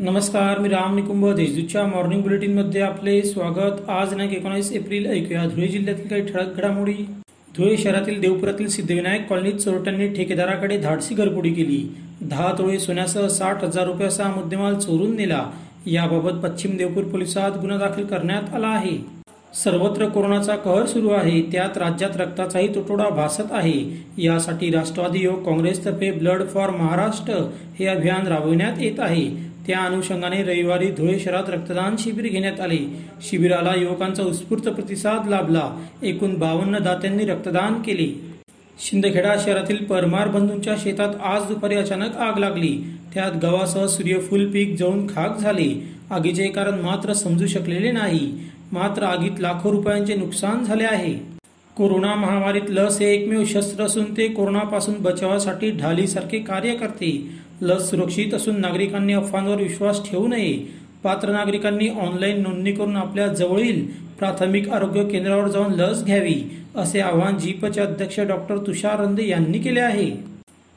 नमस्कार मी राम निकुंभ देशदूतच्या मॉर्निंग बुलेटिनमध्ये आपले स्वागत. आज दिनांक एकोणीस एप्रिल ऐकूया धुळे जिल्ह्यातील काही ठळक घडामोडी. धुळे शहरातील देवपुरातील सिद्धिविनायक कॉलनीत चोरट्यांनी ठेकेदाराकडे धाडसी घरफोडी केली. दहा तोळे सोन्यासह साठ हजार रुपयाचा मुद्देमाल चोरून नेला. याबाबत पश्चिम देवपूर पोलिसात गुन्हा दाखल करण्यात आला आहे. सर्वत्र कोरोनाचा कहर सुरू आहे त्यात राज्यात रक्ताचाही तुटवडा भासत आहे. यासाठी राष्ट्रवादी योग काँग्रेसतर्फे ब्लड फॉर महाराष्ट्र हे अभियान राबविण्यात येत आहे. त्या अनुषंगाने रविवारी धुळे शहरात रक्तदान शिबिर घेण्यात आले. शिबिराला युवकांचा उत्स्फूर्त प्रतिसाद लाभला. एकूण बावन्न दात्यांनी रक्तदान केले. शिंदखेडा शहरातील परमार बंधूंच्या शेतात आज दुपारी अचानक आग लागली. त्यात गव्हासह सूर्यफूल पीक जळून खाक झाले. आगीचे कारण मात्र समजू शकलेले नाही. मात्र आगीत लाखो रुपयांचे नुकसान झाले आहे. कोरोना महामारीत लस हे एकमेव शस्त्र असून ते कोरोनापासून बचावासाठी ढालीसारखे कार्य करते. लस सुरक्षित असून नागरिकांनी अफवांवर विश्वास ठेवू नये. पात्र नागरिकांनी ऑनलाईन नोंदणी करून आपल्या जवळील प्राथमिक आरोग्य केंद्रावर जाऊन लस घ्यावी असे आवाहन जीपचे अध्यक्ष डॉक्टर तुषार रंदे यांनी केले आहे.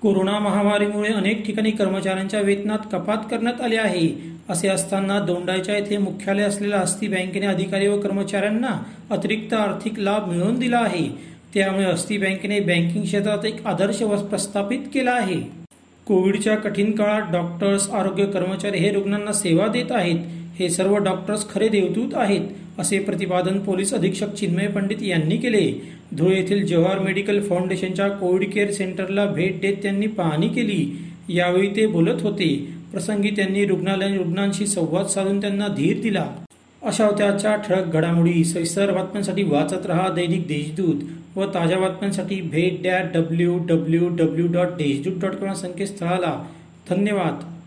कोरोना महामारीमुळे अनेक ठिकाणी कर्मचाऱ्यांच्या वेतनात कपात करण्यात आली आहे. असे असताना दोंडायच्या येथे मुख्यालय असलेल्या हस्ती बँकेने अधिकारी व कर्मचाऱ्यांना अतिरिक्त आर्थिक लाभ मिळवून दिला आहे. त्यामुळे हस्ती बँकेने बँकिंग क्षेत्रात एक आदर्श प्रस्थापित केला आहे. कोविडच्या कठीण काळात डॉक्टर्स आरोग्य कर्मचारी हे रुग्णांना सेवा देत आहेत. हे सर्व डॉक्टर्स खरे देवदूत आहेत असे प्रतिपादन पोलीस अधीक्षक चिन्मय पंडित यांनी केले. धुळे येथील जवाहर मेडिकल फाउंडेशनच्या कोविड केअर सेंटरला भेट देत त्यांनी पाहणी केली. यावेळी ते बोलत होते. प्रसंगी त्यांनी रुग्णालय रुग्णांशी संवाद साधून त्यांना धीर दिला. अशा त्याच्या ठळक घडामोडी. सविस्तर बातम्यांसाठी वाचत रहा दैनिक देशदूत व ताज्या बातम्यांसाठी भेट द्या W W W dot Deshdoot dot com संकेतस्थळाला. धन्यवाद.